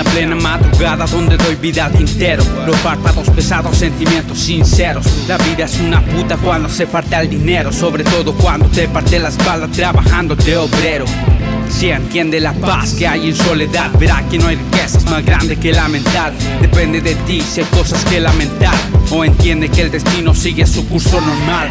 Esa plena madrugada donde doy vida al tintero Los párpados pesados, sentimientos sinceros La vida es una puta cuando se falta el dinero Sobre todo cuando te parte la espalda trabajando de obrero si entiende la paz que hay en soledad, verá que no hay riquezas más grandes que lamentar. Depende de ti si hay cosas que lamentar. O entiende que el destino sigue su curso normal.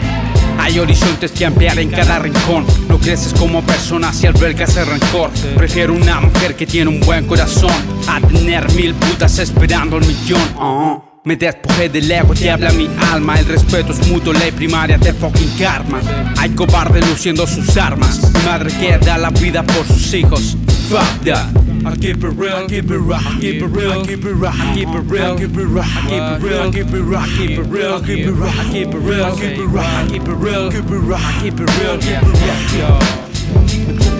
Hay horizontes que ampliar en cada rincón. No creces como persona si albergas el rencor. Prefiero una mujer que tiene un buen corazón a tener mil putas esperando el millón. Uh-huh. Me despojé del ego, te habla mi alma. El respeto es mutuo, ley primaria de fucking karma. Hay cobardes luciendo sus armas. Madre que da la vida por sus hijos. Fuck that. I keep it real, keep it real, keep it real, keep it real, keep it real, keep it real, keep it real, keep it real, keep it real, keep it real, keep it real, keep it real, keep it real, keep it real, keep it real, keep it real.